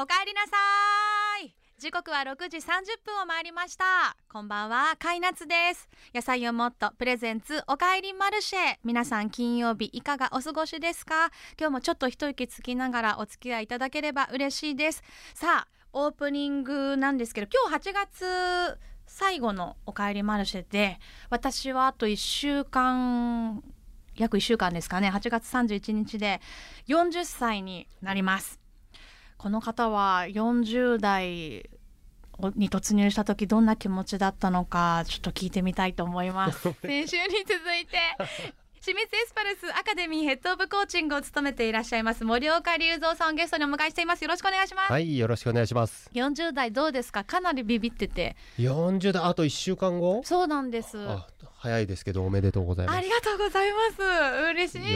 おかえりなさい。時刻は6時30分を回りました。こんばんはカイナツです。野菜をもっとプレゼンツおかえりマルシェ。皆さん金曜日いかがお過ごしですか？今日もちょっと一息つきながらお付き合いいただければ嬉しいです。さあオープニングなんですけど今日8月最後のおかえりマルシェで私はあと1週間約1週間ですかね。8月31日で40歳になります。この方は40代に突入した時どんな気持ちだったのかちょっと聞いてみたいと思います。先週に続いて 清水エスパルスアカデミーヘッドオブコーチングを務めていらっしゃいます森岡隆三さんをゲストにお迎えしています。よろしくお願いします。はいよろしくお願いします。40代どうですか？かなりビビってて。40代あと1週間後？そうなんです早いですけどおめでとうございます。ありがとうございます。嬉しい。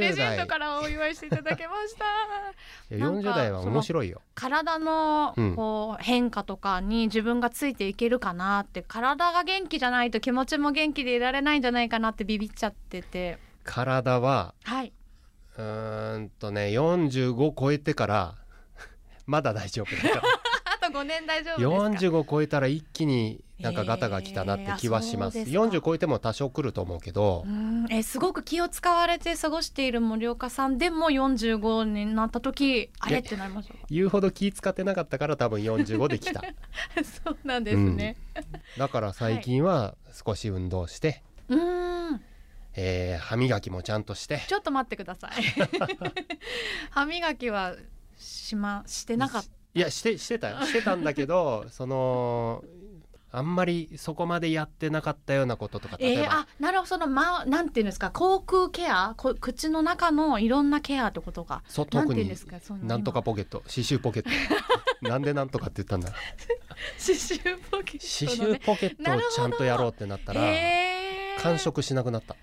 レジェンドからお祝いしていただけました。40代は面白いよ。体のこう変化とかに自分がついていけるかなって、体が元気じゃないと気持ちも元気でいられないんじゃないかなってビビっちゃってて。体ははい。うんとね45超えてから まだ大丈夫だからあと5年大丈夫です45超えたら一気になんかガタが来たなって気はします,、えー、40超えても多少来ると思うけど。えすごく気を使われて過ごしている森岡さんでも45になった時あれってなりました言うほど気使ってなかったから多分45で来た。そうなんですね、うん、だから最近は少し運動して、はい、うん。えー、歯磨きもちゃんとして。ちょっと待ってください。歯磨きはしましてなかった？いやしてしてたしてたんだけど そのあんまりそこまでやってなかったようなこととかえー、あなるほど。そのまなんていうんですか？口腔ケア？こ口の中のいろんなケアってことか。そう特に。なんとかポケット。刺繍ポケット。なんでなんとかって言ったんだ？刺繍ポケット、ね、刺繍ポケットをちゃんとやろうってなったら、えー、完食しなくなった。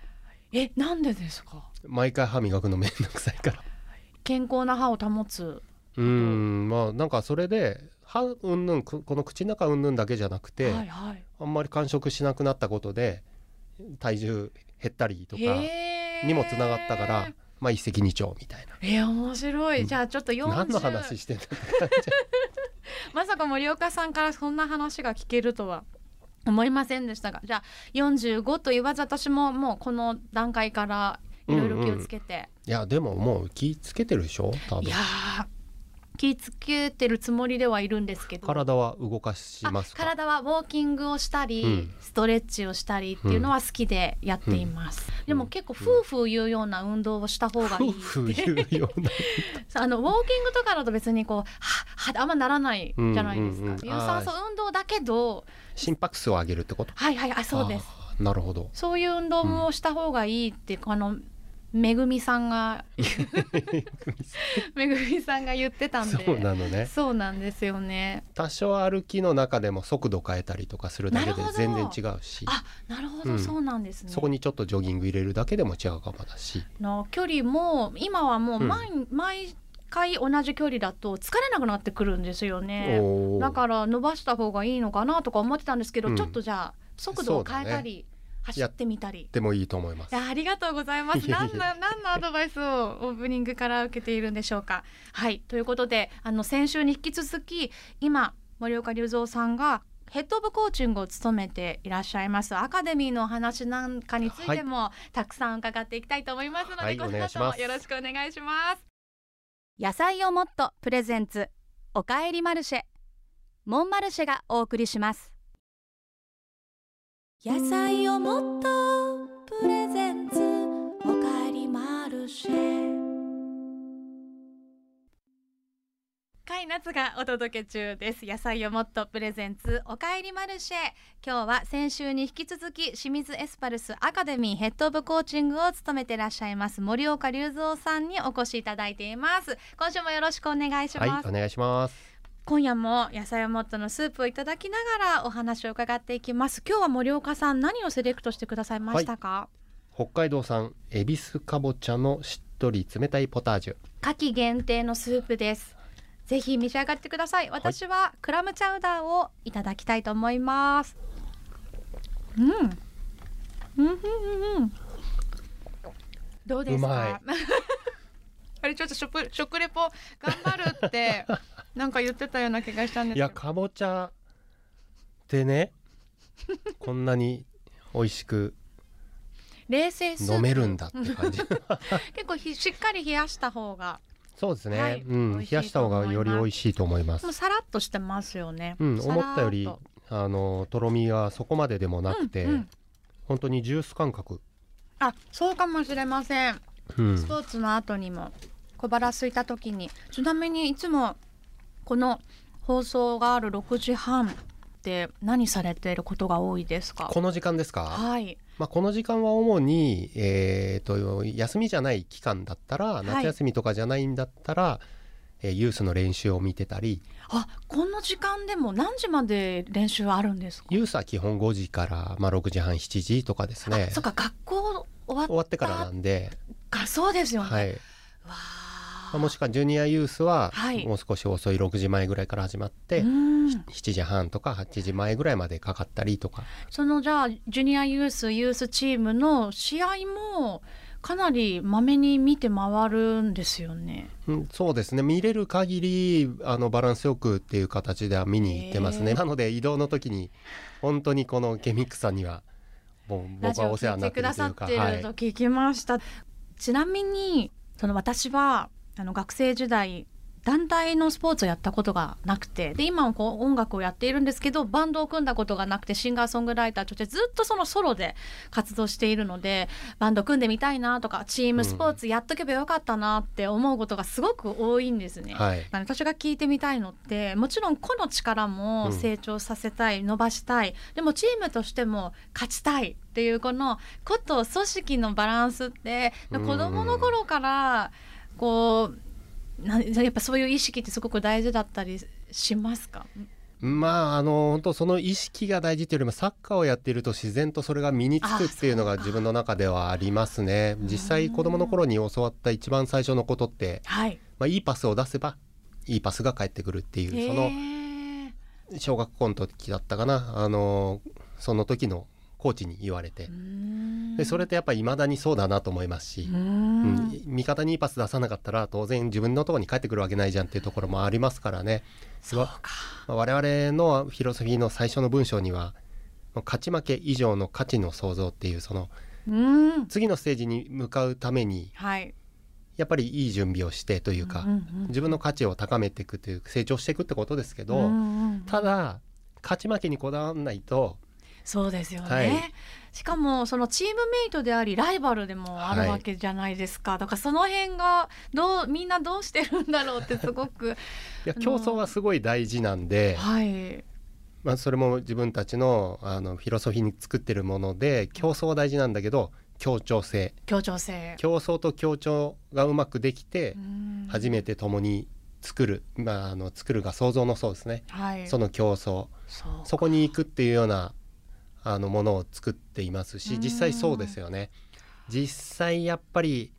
えなんでですか？毎回歯磨くのめんどくさいから。健康な歯を保つうんまあなんかそれで歯うんぬんこの口の中うんぬんだけじゃなくて、はいはい、あんまり完食しなくなったことで体重減ったりとかにもつながったからまあ一石二鳥みたいな。えー、面白い、うん、じゃあちょっと40何の話してんだまさか森岡さんからそんな話が聞けるとは思いませんでしたがじゃあ45と言わず私ももうこの段階からいろいろ気をつけて、うんうん、いやでももう気ぃつけてるでしょ多分。いや気つけてるつもりではいるんですけど。体は動かします体はウォーキングをしたり、うん、ストレッチをしたりっていうのは好きでやっています、うん、でも結構夫婦言うような運動をした方がいい夫婦言うような。あのウォーキングとかだと別にこうははあんまならないじゃないですか、うんうんうん、有酸素運動だけど心拍数を上げるってこと？はいはいあそうです。なるほど。そういう運動もした方がいいって、あのめぐみさんが めぐみさんが言ってたんでそうなのね。そうなんですよね。多少歩きの中でも速度変えたりとかするだけで全然違うし。あなるほど、うん、そうなんですね。そこにちょっとジョギング入れるだけでも違うかもだし。の距離も今はもう毎,、うん、毎回同じ距離だと疲れなくなってくるんですよね。だから伸ばした方がいいのかなとか思ってたんですけど、うん、ちょっとじゃあ速度を変えたり、走ってみたり。でもいいと思います。ありがとうございます。何の何のアドバイスをオープニングから受けているんでしょうか。はい。ということであの先週に引き続き今森岡隆三さんがヘッドオブコーチングを務めていらっしゃいます。アカデミーの話なんかについても、たくさん伺っていきたいと思いますので、はい、この後もよろしくお願いします。野菜をもっとプレゼンツおかえりマルシェ。モンマルシェがお送りします野菜をもっとプレゼンツおかえりマルシェい夏がお届け中です。野菜をもっとプレゼンツおかえりマルシェ今日は先週に引き続き清水エスパルスアカデミーヘッドオブコーチングを務めていらっしゃいます森岡隆三さんにお越しいただいています。今週もよろしくお願いします、はい、お願いします今夜も野菜をもっとのスープをいただきながらお話を伺っていきます。今日は森岡さん何をセレクトしてくださいましたか、はい、北海道産恵比寿かぼちゃのしっとり冷たいポタージュ。夏季限定のスープです。ぜひ召し上がってください。私はクラムチャウダーをいただきたいと思います。うん。うんうんうんどうですか？あれちょっと食食レポ頑張るって なんか言ってたような気がしたんですいやかぼちゃってね こんなに美味しく冷製飲めるんだって感じ。結構しっかり冷やした方がそうですね、はい、うん、冷やした方がより美味しいと思います。さらっとしてますよね。うん思ったよりあのとろみがそこまででもなくて、うんうん、本当にジュース感覚。あそうかもしれません、うん、スポーツの後にも小腹空いた時に。ちなみにいつもこの放送がある6時半って何されていることが多いですか？この時間ですか？はい。まあ、この時間は主に、えーと、休みじゃない期間だったら夏休みとかじゃないんだったら、はい、えー、ユースの練習を見てたり。あこの時間でも何時まで練習あるんですか？ユースは基本5時から、まあ、6時半7時とかですね。そっか学校終わってからなんで。かそうですよね、はい、わもしくはジュニアユースはもう少し遅い6時前ぐらいから始まって、はい、7時半とか8時前ぐらいまでかかったりとか。そのじゃあジュニアユースユースチームの試合もかなりまめに見て回るんですよね、うん、そうですね。見れる限りあのバランスよくっていう形では見に行ってますね。なので移動の時に本当にこのケミックさんにはもう僕はお世話になってるというか聞きました、はい、ちなみにその私はあの学生時代団体のスポーツをやったことがなくてで今もこう音楽をやっているんですけどバンドを組んだことがなくてシンガーソングライターとしてずっとそのソロで活動しているのでバンド組んでみたいなとかチームスポーツやっとけばよかったなって思うことがすごく多いんですね。はい、私が聞いてみたいのってもちろん個の力も成長させたい、うん、伸ばしたい。でもチームとしても勝ちたいっていうこの個と組織のバランスって子どもの頃から、うんこうなやっぱそういう意識ってすごく大事だったりしますか？まああの本当その意識が大事というよりもサッカーをやっていると自然とそれが身につくっていうのが自分の中ではありますね。実際子供の頃に教わった一番最初のことって、はい。まあ、いいパスを出せばいいパスが返ってくるっていうその小学校の時だったかな。あのその時のコーチに言われて。でそれってやっぱり未だにそうだなと思いますし、うん、味方にいいパス出さなかったら当然自分のところに帰ってくるわけないじゃんっていうところもありますからね。そうか、まあ、我々のフィロソフィーの最初の文章には勝ち負け以上の価値の創造っていうその次のステージに向かうために、はい、やっぱりいい準備をしてというか、うんうんうん、自分の価値を高めていくという成長していくってことですけど、うんうんうん、ただ勝ち負けにこだわらないとそうですよね、はい、しかもそのチームメイトでありライバルでもあるわけじゃないですか、はい、だからその辺がどうみんなどうしてるんだろうってすごく いや競争はすごい大事なんで、はい。まあ、それも自分たちのあのフィロソフィーに作ってるもので競争は大事なんだけど協調性。協調性。競争と協調がうまくできて初めて共に作る、まあ、あの作るが想像のそうですね、はい、その競争。そこに行くっていうようなあのものを作っていますし実際そうですよね。実際やっぱり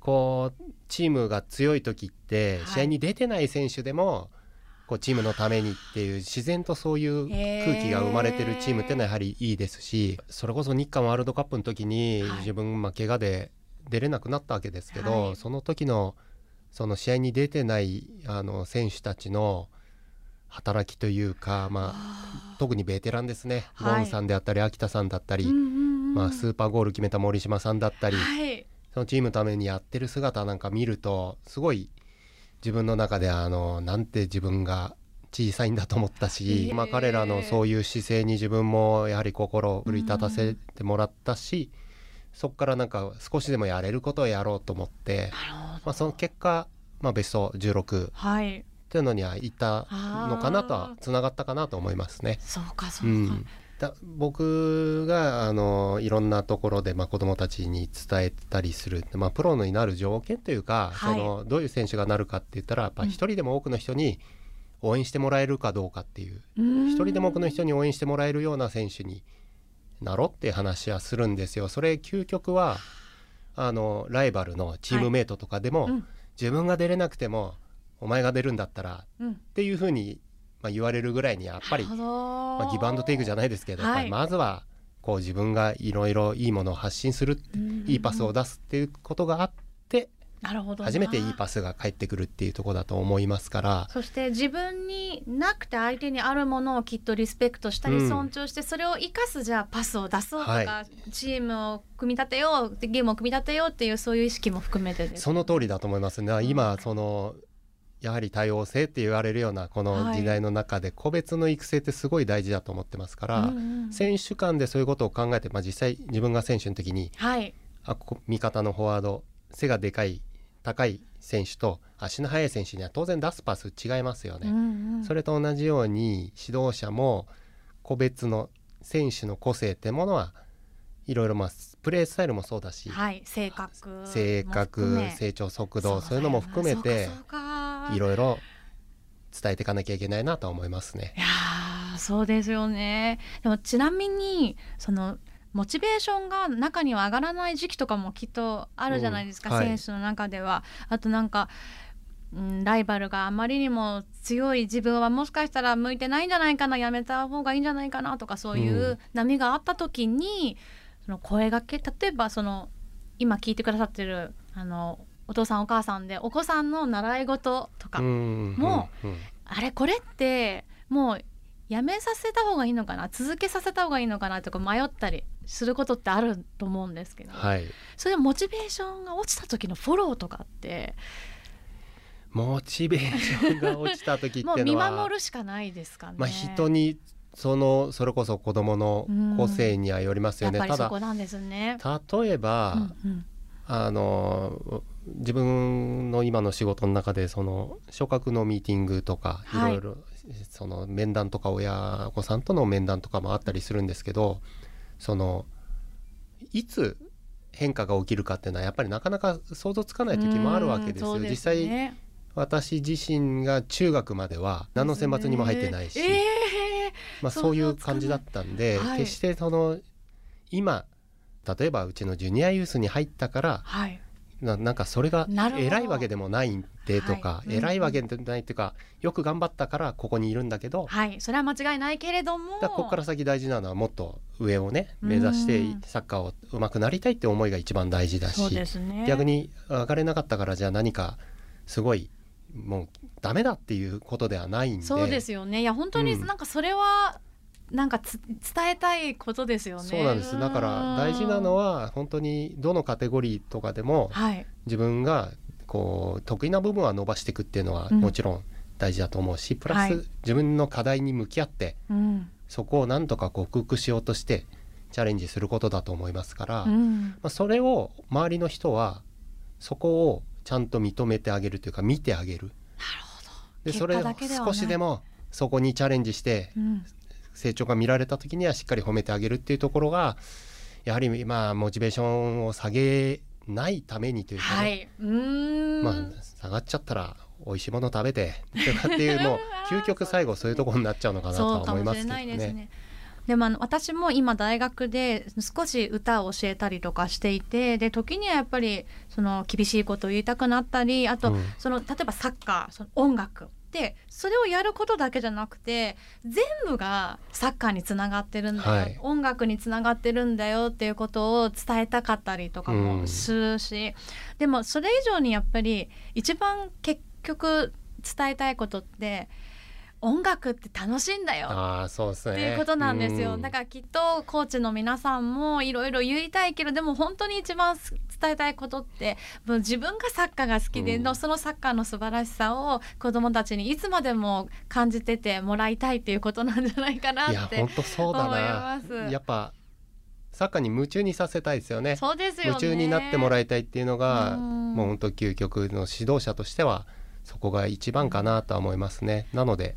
こうチームが強い時って試合に出てない選手でも、こうチームのためにっていう自然とそういう空気が生まれてるチームっていうのはやはりいいですしそれこそ日韓ワールドカップの時に自分まあ怪我で出れなくなったわけですけど、その時のその試合に出てないあの選手たちの働きというか、まあ、特にベテランですね、はい、ゴンさんであったり秋田さんだったり、まあ、スーパーゴール決めた森島さんだったり、はい、そのチームのためにやってる姿なんか見るとすごい自分の中であのなんて自分が小さいんだと思ったし、まあ、彼らのそういう姿勢に自分もやはり心を奮い立たせてもらったし、そこからなんか少しでもやれることをやろうと思って、まあ、その結果、まあ、ベスト16、はい、っていうのにはいたのかなとはつながったかなと思いますね。そうかそうか、うん。だ僕があのいろんなところで、まあ、子どもたちに伝えたりする、まあ、プロになる条件というか、はい、そのどういう選手がなるかって言ったらやっぱ一人でも多くの人に応援してもらえるかどうかっていう一人でも多くの人に応援してもらえるような選手になろっていう話はするんですよ。それ究極はあのライバルのチームメートとかでも、はいうん、自分が出れなくてもお前が出るんだったら、うん、っていうふうに、まあ、言われるぐらいにやっぱり、まあ、ギブアンドテイクじゃないですけど、はい、まずはこう自分がいろいろいいものを発信する、いいパスを出すっていうことがあって初めていいパスが返ってくるっていうところだと思いますから。そして自分になくて相手にあるものをきっとリスペクトしたり尊重して、それを生かすじゃあパスを出そうとか、はい、チームを組み立てようゲームを組み立てようっていうそういう意識も含めてその通りだと思いますね。今そのやはり多様性って言われるようなこの時代の中で個別の育成ってすごい大事だと思ってますから、選手間でそういうことを考えて、まあ、実際自分が選手の時に、はい、あ味方のフォワード背がでかい高い選手と足の速い選手には当然出すパス違いますよね。うんうん、それと同じように指導者も個別の選手の個性ってものはいろいろまあプレースタイルもそうだし、はい、性格性格成長速度そういうのも含めていろいろ伝えていかなきゃいけないなと思いますね。いやそうですよねでもちなみにそのモチベーションが中には上がらない時期とかもきっとあるじゃないですか、うんはい、選手の中では。あとなんかうん、ライバルがあまりにも強い自分はもしかしたら向いてないんじゃないかなやめた方がいいんじゃないかなとかそういう波があった時に、その声がけ例えばその今聞いてくださってるあのお父さんお母さんでお子さんの習い事とかも、あれこれってもうやめさせた方がいいのかな？続けさせた方がいいのかなとか迷ったりすることってあると思うんですけど、はい、それでモチベーションが落ちた時のフォローとかって？モチベーションが落ちた時ってもう見守るしかないですかね。まあ人にそのそれこそ子供の個性にはよりますよね。うん、ただ、ね、例えば、うんうん、あの自分の今の仕事の中でその昇格のミーティングとかい。ろいろその面談とか親御さんとの面談とかもあったりするんですけどそのいつ変化が起きるかっていうのはやっぱりなかなか想像つかない時もあるわけですよ。すね、実際私自身が中学までは何の選抜にも入ってないし、ねえー、まあ、そういう感じだったんで、はい、決してその今例えばうちのジュニアユースに入ったから、はい、ななんかそれが偉いわけでもないんでとか、はい。うん、偉いわけでないっていうかよく頑張ったからここにいるんだけど、はい、それは間違いないけれども。ここから先大事なのはもっと上をね目指してサッカーを上手くなりたいって思いが一番大事だし、ね、逆に上がれなかったからじゃあ何かすごいもうダメだっていうことではないんで。そうですよね。いや本当になんかそれは、なんか伝えたいことですよね。そうなんです。だから大事なのは本当にどのカテゴリーとかでも、自分がこう得意な部分は伸ばしていくっていうのはもちろん大事だと思うし、うん、プラス、自分の課題に向き合って、そこをなんとか克服しようとしてチャレンジすることだと思いますから、うん、まあ、それを周りの人はそこをちゃんと認めてあげるというか見てあげる。なるほど。でそれを少しでもそこにチャレンジして、成長が見られた時にはしっかり褒めてあげるっていうところがやはりまあモチベーションを下げないためにというか、ね、はい、まあ下がっちゃったら美味しいもの食べてとかっていうもう 究極最後そういうところになっちゃうのかなとは思いますけどね。でも私も今大学で少し歌を教えたりとかしていてで時にはやっぱりその厳しいことを言いたくなったりあと、うん、その例えばサッカーその音楽でそれをやることだけじゃなくて全部がサッカーにつながってるんだよ、はい、音楽につながってるんだよっていうことを伝えたかったりとかもするし、うん、でもそれ以上にやっぱり一番結局伝えたいことって音楽って楽しいんだよ。あそうです、ね、っていうことなんですよ、だからきっとコーチの皆さんもいろいろ言いたいけどでも本当に一番伝えたいことってもう自分がサッカーが好きで、うん、そのサッカーの素晴らしさを子どもたちにいつまでも感じててもらいたいっていうことなんじゃないかなって思います。やっぱサッカーに夢中にさせたいですよね。そうですよ、ね、夢中になってもらいたいっていうのが、うもう本当究極の指導者としてはそこが一番かなとは思いますね。なので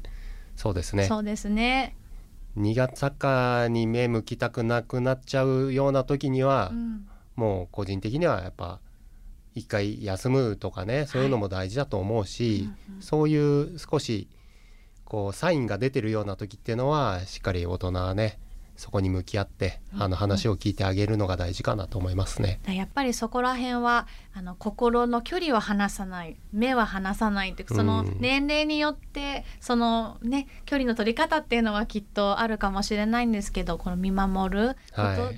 そうですね。そうですね。2月サッカーに目向きたくなくなっちゃうような時には、うん、もう個人的にはやっぱ一回休むとかねそういうのも大事だと思うし、はい、そういう少しこうサインが出てるような時っていうのはしっかり大人はねそこに向き合って、あの話を聞いてあげるのが大事かなと思いますね。やっぱりそこら辺はあの心の距離は離さない。目は離さないってその年齢によってそのね距離の取り方っていうのはきっとあるかもしれないんですけどこの見守ることで、はい、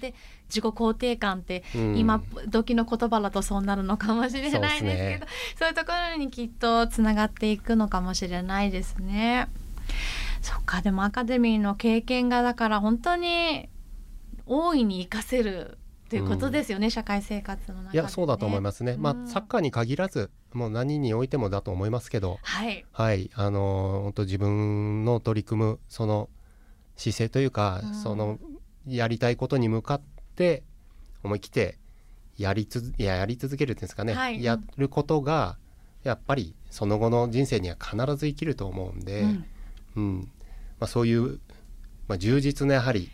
自己肯定感って、今時の言葉だとそうなるのかもしれないですけどそう、ね,、いうところにきっとつながっていくのかもしれないですね。そっかでもアカデミーの経験がだから本当に大いに活かせるということですよね、うん、社会生活の中で、ね、いやそうだと思いますね、うん、まあサッカーに限らずもう何においてもだと思いますけど。はい、はい、あの本当自分の取り組むその姿勢というか、うん、そのやりたいことに向かって思い切ってやりつややり続けるんですかね、はい、やることがやっぱりその後の人生には必ず生きると思うんで、うんまあ、そういう、まあ、充実のやはり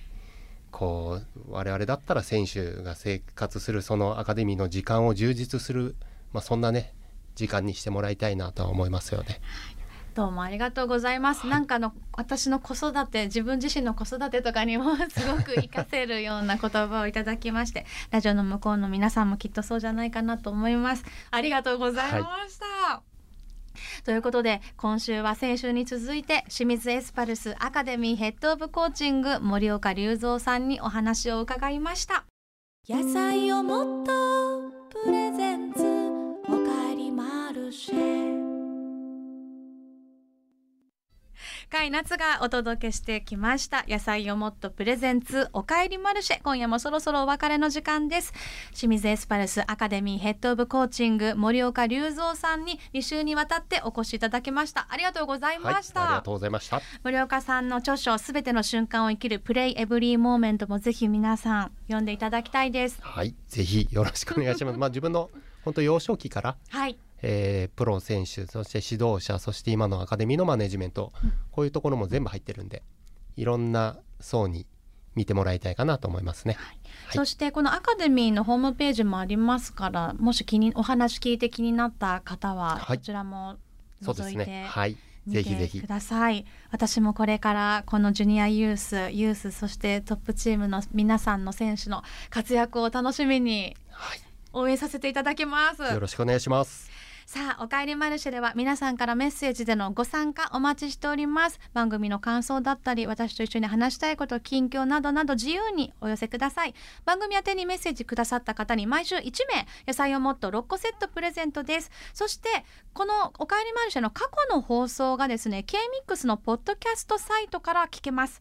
こう我々だったら選手が生活するそのアカデミーの時間を充実する、まあ、そんなね時間にしてもらいたいなとは思いますよね。どうもありがとうございます。はい、なんかの私の子育て自分自身の子育てとかにもすごく活かせるような言葉をいただきましてラジオの向こうの皆さんもきっとそうじゃないかなと思います。ありがとうございました。はいということで今週は先週に続いて清水エスパルスアカデミーヘッドオブコーチング森岡隆三さんにお話を伺いました野菜をもっとプレゼンツ甲斐夏がお届けしてきました。野菜をもっとプレゼンツ。おかえりマルシェ。今夜もそろそろお別れの時間です。清水エスパルスアカデミーヘッドオブコーチング森岡隆三さんに2週にわたってお越しいただきました。ありがとうございました、はい、ありがとうございました。森岡さんの著書すべての瞬間を生きるプレイエブリーモーメントもぜひ皆さん読んでいただきたいです。はいぜひよろしくお願いします。まあ自分の本当幼少期からはいえー、プロ選手そして指導者そして今のアカデミーのマネジメント、うん、こういうところも全部入ってるんでいろんな層に見てもらいたいかなと思いますね、はい、そしてこのアカデミーのホームページもありますからもし気にお話聞いて気になった方は、こちらも覗いて、ね、はい。ぜひぜひ。ください。私もこれからこのジュニアユースユースそしてトップチームの皆さんの選手の活躍を楽しみに応援させていただきます、よろしくお願いします。さあおかえりマルシェでは皆さんからメッセージでのご参加お待ちしております。番組の感想だったり私と一緒に話したいこと近況などなど自由にお寄せください。番組宛てにメッセージくださった方に毎週1名野菜をもっと6個セットプレゼントです。そしてこのおかえりマルシェの過去の放送がですね K-MIX のポッドキャストサイトから聞けます。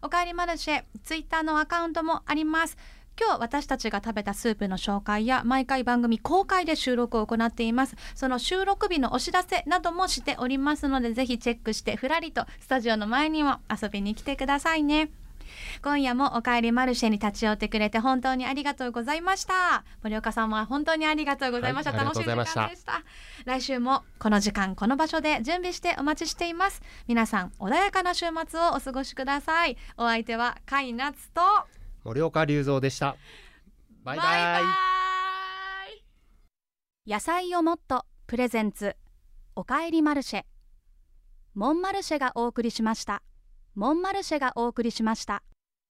おかえりマルシェツイッターのアカウントもあります今日私たちが食べたスープの紹介や毎回番組公開で収録を行っています。その収録日のお知らせなどもしておりますのでぜひチェックしてふらりとスタジオの前にも遊びに来てくださいね。今夜もおかえりマルシェに立ち寄ってくれて本当にありがとうございました。森岡さんは本当にありがとうございました、はい、楽しい時間でした。来週もこの時間この場所で準備してお待ちしています。皆さん穏やかな週末をお過ごしください。お相手は甲斐夏と森岡隆三でした。バイバイ。野菜をもっとプレゼンツ。おかえりマルシェ。モンマルシェがお送りしました。モンマルシェがお送りしました。